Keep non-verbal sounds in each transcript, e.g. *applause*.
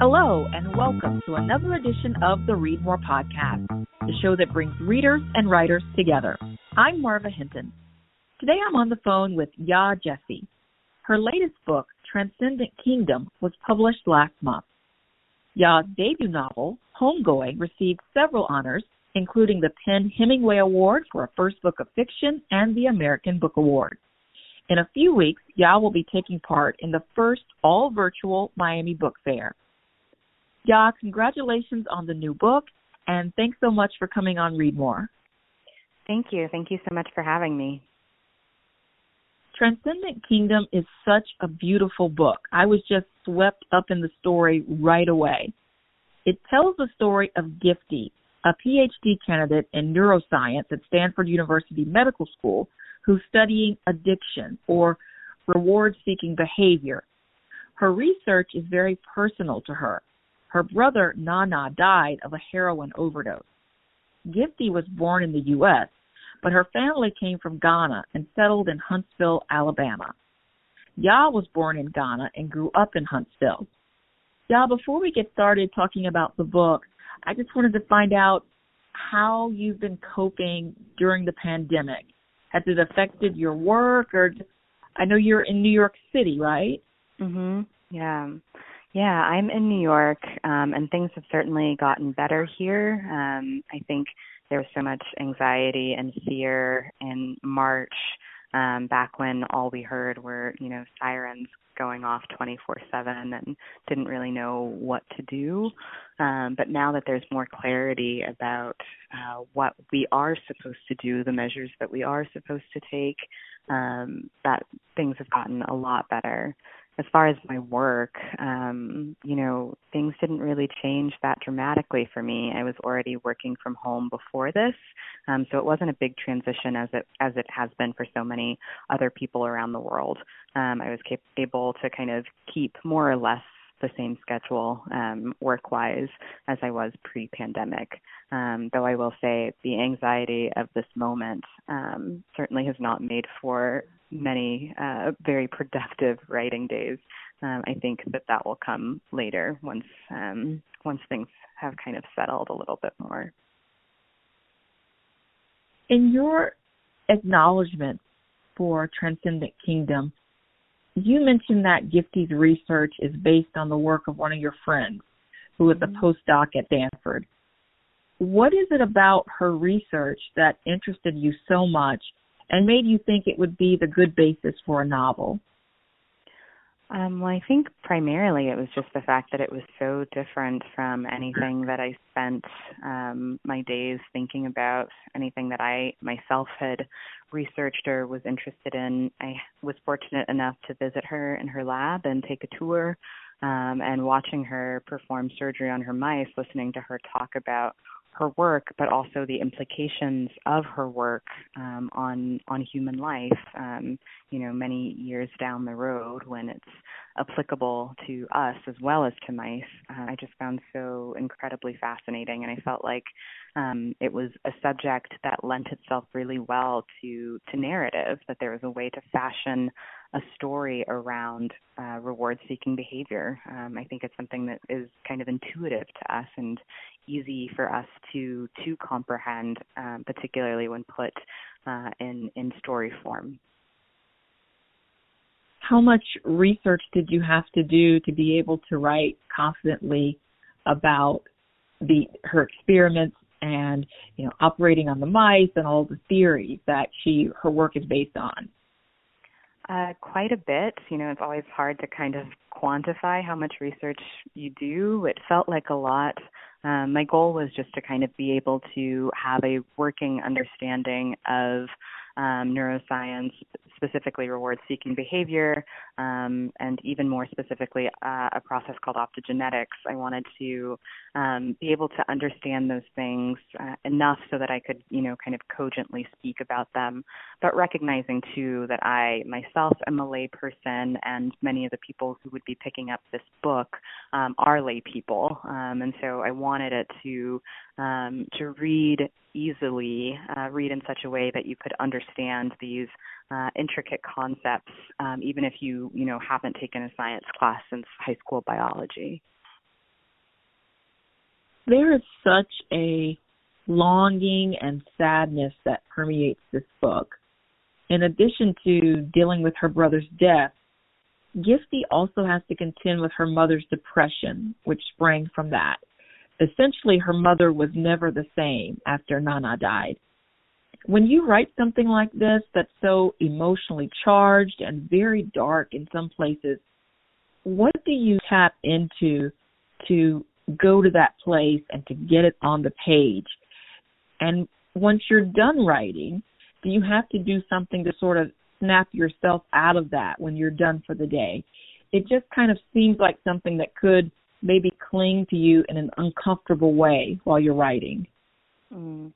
Hello, and welcome to another edition of the Read More Podcast, the show that brings readers and writers together. I'm Marva Hinton. Today I'm on the phone with Yaa Gyasi. Her latest book, Transcendent Kingdom, was published last month. Yaa's debut novel, Homegoing, received several honors, including the PEN Hemingway Award for a first book of fiction and the American Book Award. In a few weeks, Yaa will be taking part in the first all virtual Miami Book Fair. Yaa, congratulations on the new book, and thanks so much for coming on Read More. Thank you. Thank you so much for having me. Transcendent Kingdom is such a beautiful book. I was just swept up in the story right away. It tells the story of Gifty, a PhD candidate in neuroscience at Stanford University Medical School who's studying addiction or reward seeking behavior. Her research is very personal to her. Her brother, Nana, died of a heroin overdose. Gifty was born in the U.S., but her family came from Ghana and settled in Huntsville, Alabama. Yaa was born in Ghana and grew up in Huntsville. Yaa, before we get started talking about the book, I just wanted to find out how you've been coping during the pandemic. Has it affected your work or I know you're in New York City, right? Mhm. Yeah. Yeah, I'm in New York um and things have certainly gotten better here. Um I think there was so much anxiety and fear in March um back when all we heard were, you know, sirens going off 24/7 and didn't really know what to do. Um, but now that there's more clarity about uh, what we are supposed to do, the measures that we are supposed to take, um, that things have gotten a lot better. As far as my work, um, you know, things didn't really change that dramatically for me. I was already working from home before this, um, so it wasn't a big transition as it as it has been for so many other people around the world. Um, I was cap- able to kind of keep more or less the same schedule um, work wise as I was pre pandemic. Um, though I will say the anxiety of this moment um, certainly has not made for many uh, very productive writing days. Um, I think that that will come later once um, once things have kind of settled a little bit more. In your acknowledgement for Transcendent Kingdom, you mentioned that Gifty's research is based on the work of one of your friends who was a Mm-hmm. postdoc at Stanford. What is it about her research that interested you so much and made you think it would be the good basis for a novel? Um, well, I think primarily it was just the fact that it was so different from anything that I spent um, my days thinking about, anything that I myself had researched or was interested in. I was fortunate enough to visit her in her lab and take a tour, um, and watching her perform surgery on her mice, listening to her talk about her work, but also the implications of her work um, on on human life. Um, you know, many years down the road when it's applicable to us as well as to mice. Uh, I just found so incredibly fascinating, and I felt like um, it was a subject that lent itself really well to to narrative. That there was a way to fashion a story around uh, reward-seeking behavior. Um, I think it's something that is kind of intuitive to us and easy for us to to comprehend, um, particularly when put uh, in in story form. How much research did you have to do to be able to write confidently about the her experiments and you know operating on the mice and all the theories that she her work is based on? Uh, quite a bit. You know, it's always hard to kind of quantify how much research you do. It felt like a lot. Um, my goal was just to kind of be able to have a working understanding of um, neuroscience, specifically reward seeking behavior, um, and even more specifically, uh, a process called optogenetics. I wanted to um, be able to understand those things uh, enough so that I could, you know, kind of cogently speak about them, but recognizing too that I myself am a layperson and many of the people who would be picking up this book um, are lay people. Um, and so I wanted it to um, to read easily, uh, read in such a way that you could understand these uh, intricate concepts, um, even if you you know haven't taken a science class since high school biology. There is such a longing and sadness that permeates this book. In addition to dealing with her brother's death, Gifty also has to contend with her mother's depression, which sprang from that. Essentially, her mother was never the same after Nana died. When you write something like this that's so emotionally charged and very dark in some places, what do you tap into to go to that place and to get it on the page? And once you're done writing, do you have to do something to sort of snap yourself out of that when you're done for the day? It just kind of seems like something that could maybe cling to you in an uncomfortable way while you're writing. Mm.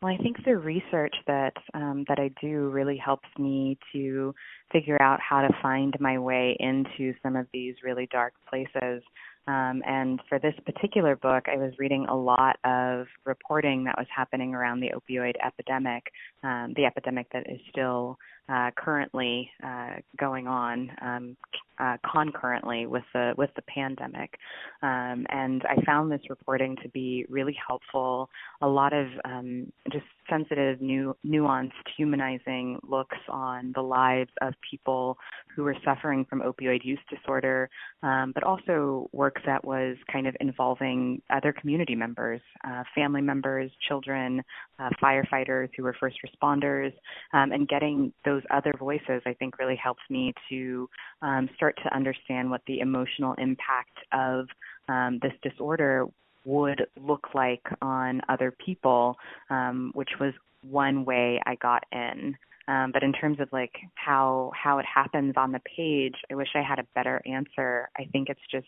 Well, I think the research that um, that I do really helps me to figure out how to find my way into some of these really dark places. Um, and for this particular book, I was reading a lot of reporting that was happening around the opioid epidemic, um, the epidemic that is still uh, currently uh, going on um, uh, concurrently with the with the pandemic, um, and I found this reporting to be really helpful. A lot of um, just sensitive, new, nuanced, humanizing looks on the lives of people who were suffering from opioid use disorder, um, but also work that was kind of involving other community members, uh, family members, children, uh, firefighters who were first responders, um, and getting those other voices, I think, really helps me to um, start to understand what the emotional impact of um, this disorder would look like on other people, um, which was one way I got in. Um, but in terms of like how how it happens on the page, I wish I had a better answer. I think it's just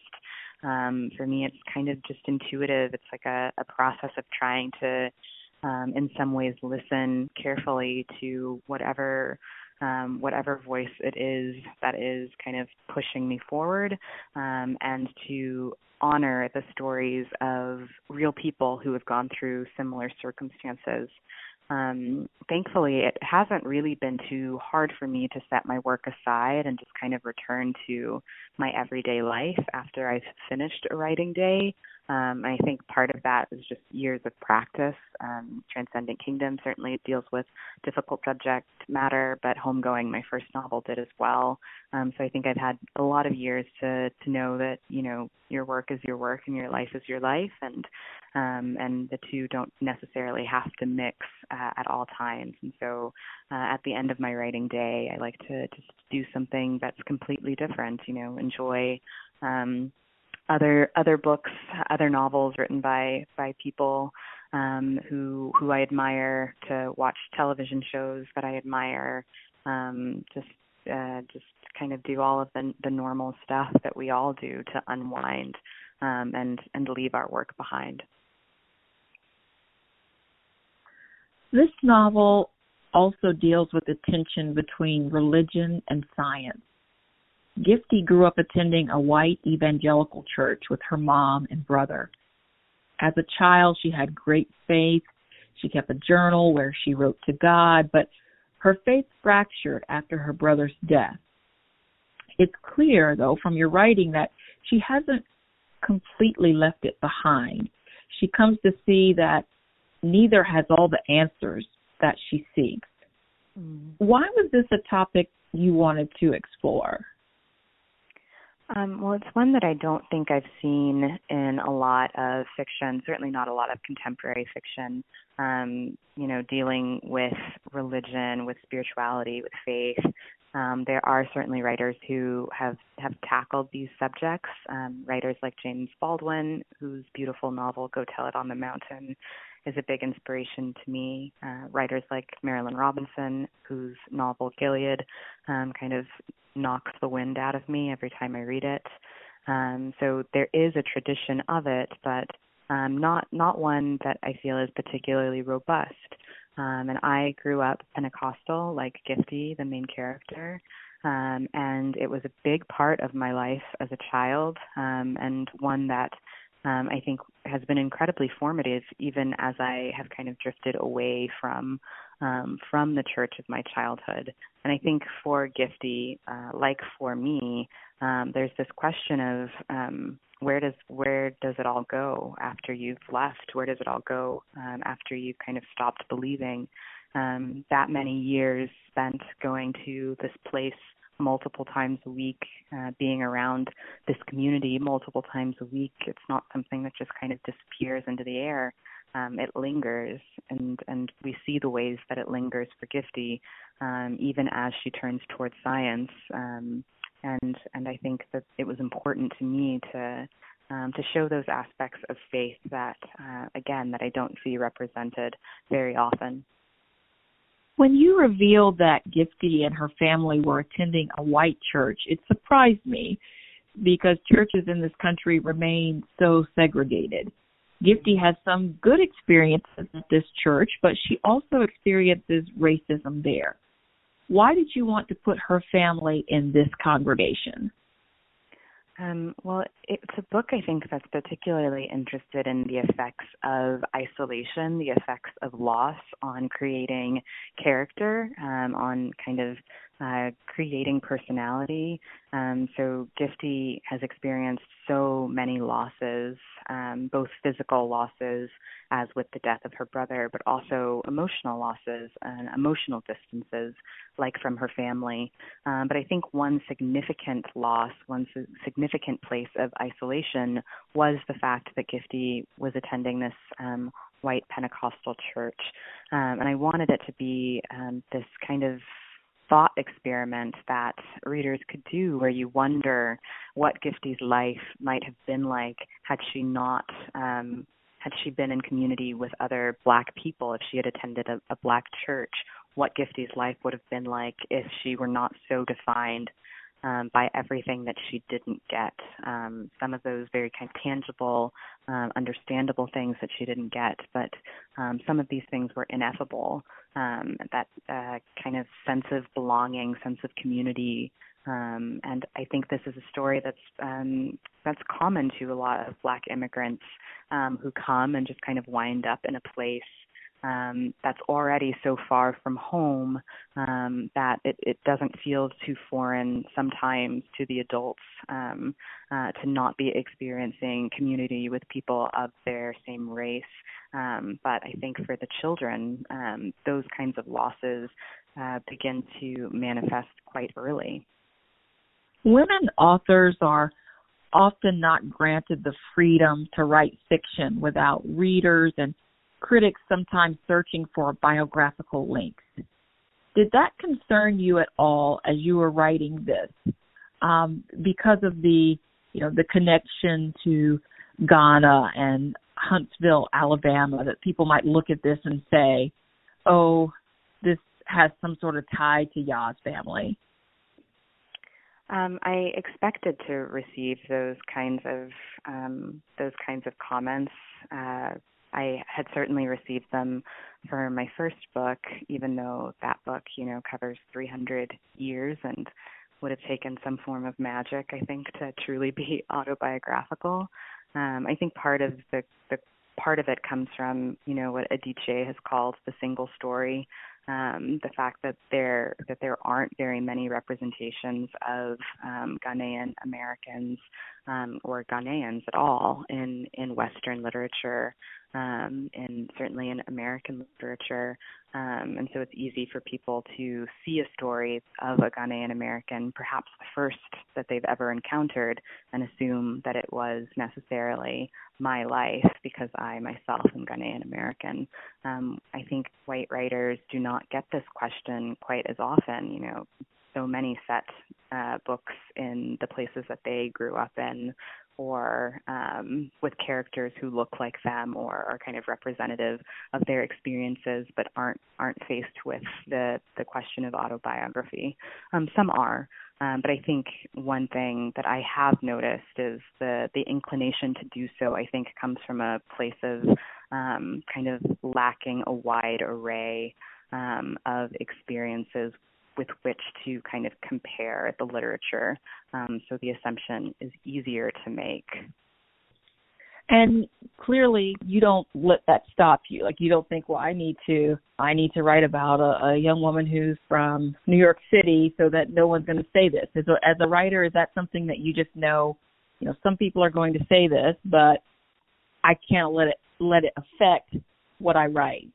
um, for me, it's kind of just intuitive. It's like a, a process of trying to, um, in some ways, listen carefully to whatever um, whatever voice it is that is kind of pushing me forward, um, and to honor the stories of real people who have gone through similar circumstances um, thankfully, it hasn't really been too hard for me to set my work aside and just kind of return to my everyday life after I've finished a writing day. Um, I think part of that is just years of practice. Um, Transcendent Kingdom certainly deals with difficult subject matter, but Homegoing, my first novel, did as well. Um, so I think I've had a lot of years to to know that you know your work is your work and your life is your life, and um, and the two don't necessarily have to mix uh, at all times. And so uh, at the end of my writing day, I like to just do something that's completely different. You know, enjoy. Um, other other books, other novels written by by people um, who who I admire, to watch television shows that I admire, um, just uh, just kind of do all of the the normal stuff that we all do to unwind um, and and leave our work behind. This novel also deals with the tension between religion and science. Gifty grew up attending a white evangelical church with her mom and brother. As a child, she had great faith. She kept a journal where she wrote to God, but her faith fractured after her brother's death. It's clear, though, from your writing that she hasn't completely left it behind. She comes to see that neither has all the answers that she seeks. Mm. Why was this a topic you wanted to explore? Um, well, it's one that I don't think I've seen in a lot of fiction, certainly not a lot of contemporary fiction, um, you know, dealing with religion, with spirituality, with faith. Um, there are certainly writers who have, have tackled these subjects, um, writers like James Baldwin, whose beautiful novel, Go Tell It on the Mountain, is a big inspiration to me. Uh, writers like Marilynne Robinson, whose novel Gilead um, kind of knocks the wind out of me every time I read it. Um, so there is a tradition of it, but um, not not one that I feel is particularly robust. Um, and I grew up Pentecostal, like Gifty, the main character, um, and it was a big part of my life as a child, um, and one that um, I think has been incredibly formative, even as I have kind of drifted away from um, from the church of my childhood. And I think for Gifty, uh, like for me, um, there's this question of um, where does where does it all go after you've left? Where does it all go um, after you've kind of stopped believing? Um, that many years spent going to this place multiple times a week, uh, being around this community multiple times a week. It's not something that just kind of disappears into the air. Um, it lingers, and and we see the ways that it lingers for Gifty, um, even as she turns towards science. Um, and and I think that it was important to me to um, to show those aspects of faith that uh, again that I don't see represented very often. When you revealed that Gifty and her family were attending a white church, it surprised me because churches in this country remain so segregated. Gifty has some good experiences at this church, but she also experiences racism there. Why did you want to put her family in this congregation? Um, well, it's a book I think that's particularly interested in the effects of isolation, the effects of loss on creating character, um, on kind of uh, creating personality. Um, so Gifty has experienced so many losses, um, both physical losses, as with the death of her brother, but also emotional losses and emotional distances, like from her family. Um, but I think one significant loss, one significant place of isolation, was the fact that Gifty was attending this um, white Pentecostal church, um, and I wanted it to be um, this kind of thought experiment that readers could do where you wonder what Gifty's life might have been like had she not um had she been in community with other black people if she had attended a, a black church what Gifty's life would have been like if she were not so defined um, by everything that she didn't get. Um, some of those very kind of tangible, um, understandable things that she didn't get, but um, some of these things were ineffable. Um, that uh, kind of sense of belonging, sense of community, um, and I think this is a story that's um, that's common to a lot of Black immigrants um, who come and just kind of wind up in a place um, that's already so far from home um, that it, it doesn't feel too foreign sometimes to the adults um, uh, to not be experiencing community with people of their same race. Um, but I think for the children, um, those kinds of losses uh, begin to manifest quite early. Women authors are often not granted the freedom to write fiction without readers and critics sometimes searching for biographical links. Did that concern you at all as you were writing this? Um, because of the you know the connection to Ghana and Huntsville, Alabama, that people might look at this and say, "Oh, this has some sort of tie to Yaa's family." Um, I expected to receive those kinds of um, those kinds of comments. Uh, I had certainly received them for my first book, even though that book, you know, covers 300 years and would have taken some form of magic, I think, to truly be *laughs* autobiographical. Um, I think part of the the part of it comes from, you know, what Adichie has called the single story, um, the fact that there that there aren't very many representations of um, Ghanaian Americans um, or Ghanaians at all in in Western literature um, and certainly in American literature. Um, and so it's easy for people to see a story of a Ghanaian American, perhaps the first that they've ever encountered, and assume that it was necessarily my life because I myself am Ghanaian American. Um, I think white writers do not get this question quite as often. You know, so many set uh, books in the places that they grew up in or um, with characters who look like them or are kind of representative of their experiences but aren't aren't faced with the the question of autobiography. Um, some are, um, but I think one thing that I have noticed is the the inclination to do so. I think comes from a place of um, kind of lacking a wide array um, of experiences with which to kind of compare the literature. Um, so the assumption is easier to make. And clearly, you don't let that stop you. Like you don't think, well, I need to, I need to write about a, a young woman who's from New York City, so that no one's going to say this. As a, as a writer, is that something that you just know you know, some people are going to say this, but I can't let it let it affect what I write.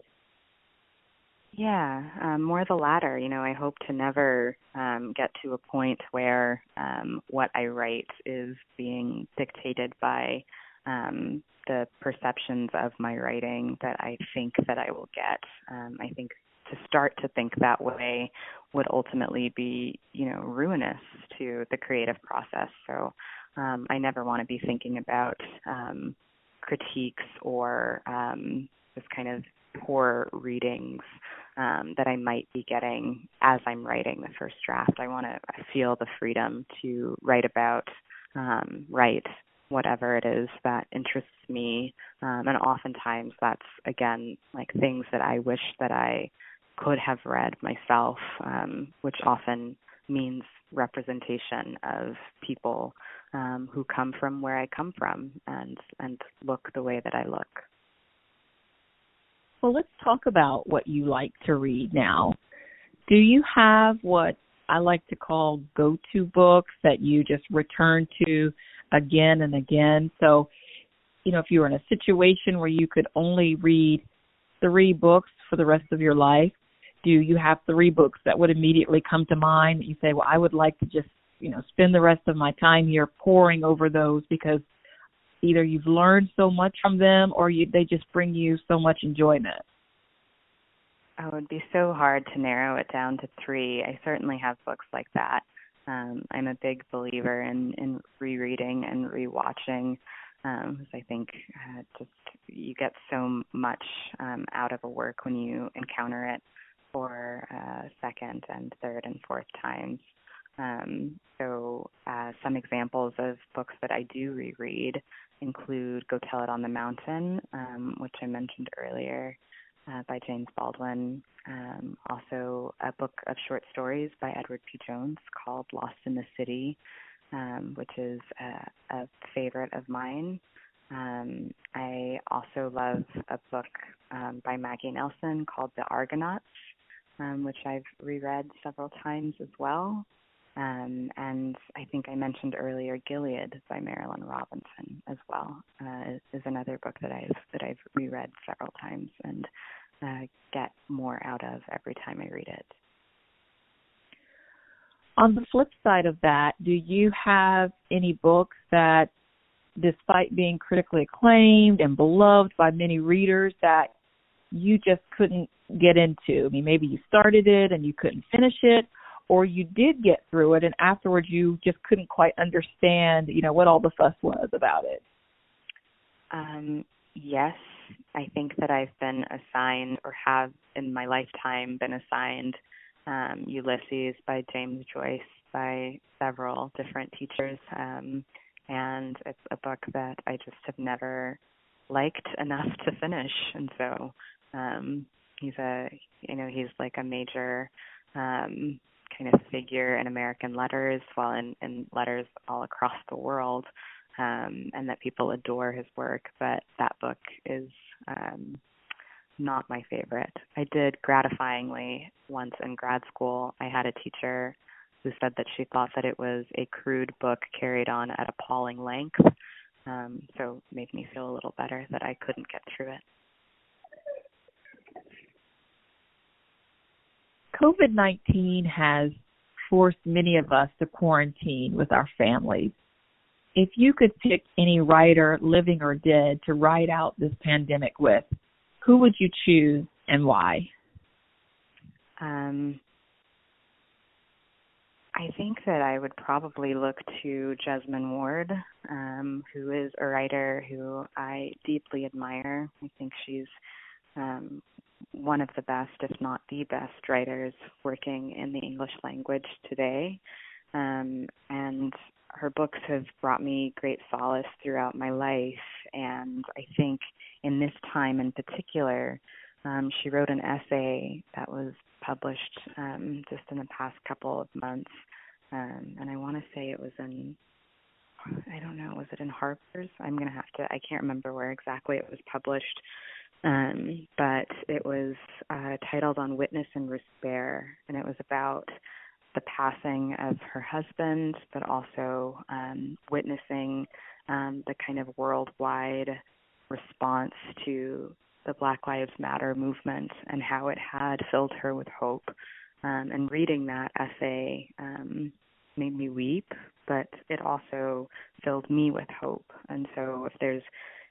Yeah, um, more the latter. You know, I hope to never um, get to a point where um, what I write is being dictated by um, the perceptions of my writing that I think that I will get. Um, I think to start to think that way would ultimately be, you know, ruinous to the creative process. So um, I never want to be thinking about um, critiques or um, just kind of poor readings um, that I might be getting as I'm writing the first draft. I want to feel the freedom to write about, um, write whatever it is that interests me. Um, and oftentimes that's, again, like things that I wish that I could have read myself, um, which often means representation of people um, who come from where I come from and and look the way that I look. Well, let's talk about what you like to read now. Do you have what I like to call go-to books that you just return to again and again? So, you know, if you were in a situation where you could only read three books for the rest of your life, do you have three books that would immediately come to mind that you say, well, I would like to just, you know, spend the rest of my time here poring over those because either you've learned so much from them or you, they just bring you so much enjoyment? Oh, it would be so hard to narrow it down to three. I certainly have books like that. Um, I'm a big believer in, in rereading and rewatching um, I think uh, just you get so much um, out of a work when you encounter it for uh, second and third and fourth times. Um, so uh, some examples of books that I do reread include Go Tell It on the Mountain, um, which I mentioned earlier uh, by James Baldwin. Um, also a book of short stories by Edward P. Jones called Lost in the City, um, which is a, a favorite of mine. Um, I also love a book um, by Maggie Nelson called The Argonauts, um, which I've reread several times as well. Um, and I think I mentioned earlier Gilead by Marilynne Robinson as well uh, is another book that I've that I've reread several times and uh, get more out of every time I read it. On the flip side of that, do you have any books that, despite being critically acclaimed and beloved by many readers, that you just couldn't get into? I mean, maybe you started it and you couldn't finish it, or you did get through it and afterwards you just couldn't quite understand, you know, what all the fuss was about it. Um, yes, I think that I've been assigned or have in my lifetime been assigned um, Ulysses by James Joyce by several different teachers. Um, and it's a book that I just have never liked enough to finish. And so um, he's a you know he's like a major um, kind of figure in American letters, well in, in letters all across the world, um, and that people adore his work. But that book is um, not my favorite. I did gratifyingly once in grad school. I had a teacher who said that she thought that it was a crude book carried on at appalling length. Um, so made me feel a little better that I couldn't get through it. COVID 19 has forced many of us to quarantine with our families. If you could pick any writer, living or dead, to write out this pandemic with, who would you choose and why? Um, I think that I would probably look to Jesmyn Ward, um, who is a writer who I deeply admire. I think she's um, one of the best, if not the best, writers working in the English language today. Um, and her books have brought me great solace throughout my life. And I think in this time in particular, um, she wrote an essay that was published um, just in the past couple of months. Um, and I want to say it was in, I don't know, was it in Harper's? I'm going to have to, I can't remember where exactly it was published um, but it was uh, titled On Witness and Despair, and it was about the passing of her husband, but also um, witnessing um, the kind of worldwide response to the Black Lives Matter movement and how it had filled her with hope. Um, and reading that essay um, made me weep, but it also filled me with hope. And so, if there's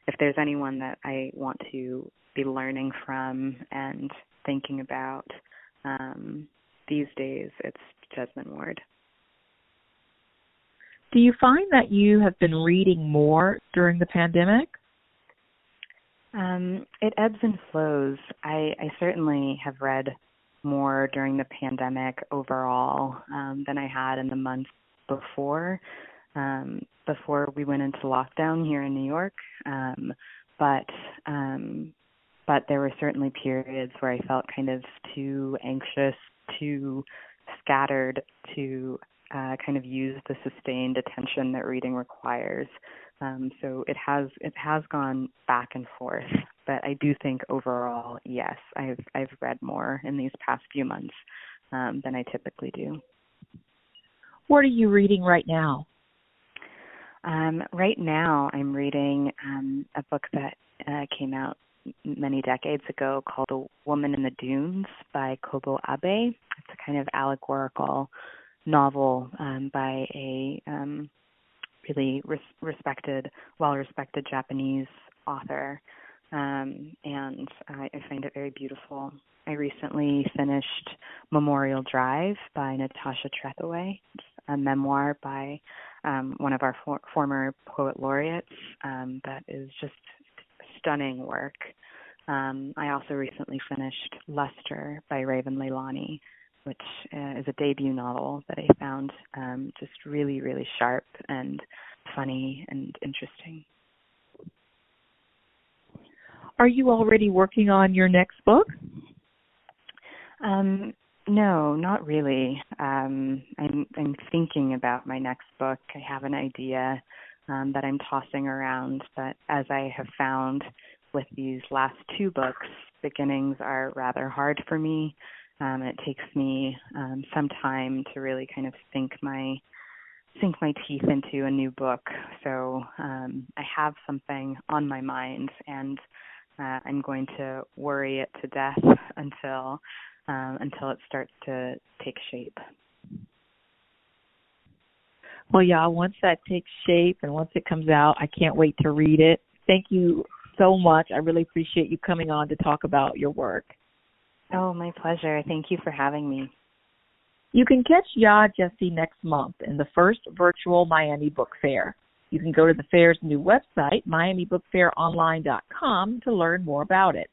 if there's anyone that I want to be learning from and thinking about um, these days, it's Jesmyn Ward. Do you find that you have been reading more during the pandemic? Um, it ebbs and flows. I, I certainly have read more during the pandemic overall um, than I had in the months before. Um, before we went into lockdown here in New York, um, but um, but there were certainly periods where I felt kind of too anxious, too scattered to uh, kind of use the sustained attention that reading requires. Um, so it has it has gone back and forth, but I do think overall, yes, I've I've read more in these past few months um, than I typically do. What are you reading right now? Um, right now, I'm reading um, a book that uh, came out many decades ago called A Woman in the Dunes by Kobo Abe. It's a kind of allegorical novel um, by a um, really res- respected, well-respected Japanese author, um, and I, I find it very beautiful. I recently finished Memorial Drive by Natasha Trethewey, a memoir by um, one of our for- former poet laureates um, that is just stunning work. Um, I also recently finished Luster by Raven Leilani, which uh, is a debut novel that I found um, just really, really sharp and funny and interesting. Are you already working on your next book? Um, no, not really. Um, I'm I'm thinking about my next book. I have an idea um, that I'm tossing around, but as I have found with these last two books, beginnings are rather hard for me. Um, it takes me um, some time to really kind of sink my sink my teeth into a new book. So um, I have something on my mind, and uh, I'm going to worry it to death until um, until it starts to take shape. Well, Yaa, once that takes shape and once it comes out, I can't wait to read it. Thank you so much. I really appreciate you coming on to talk about your work. Oh, my pleasure. Thank you for having me. You can catch Yaa Gyasi next month in the first virtual Miami Book Fair. You can go to the fair's new website, miamibookfaironline.com, to learn more about it.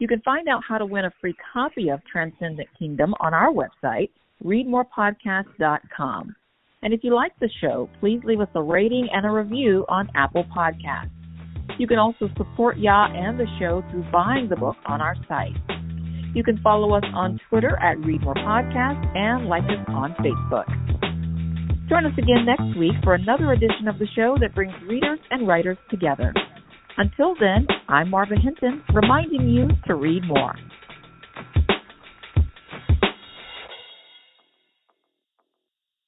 You can find out how to win a free copy of Transcendent Kingdom on our website, readmorepodcast.com. And if you like the show, please leave us a rating and a review on Apple Podcasts. You can also support Yaa and the show through buying the book on our site. You can follow us on Twitter at Read More Podcast and like us on Facebook. Join us again next week for another edition of the show that brings readers and writers together. Until then, I'm Marva Hinton, reminding you to read more.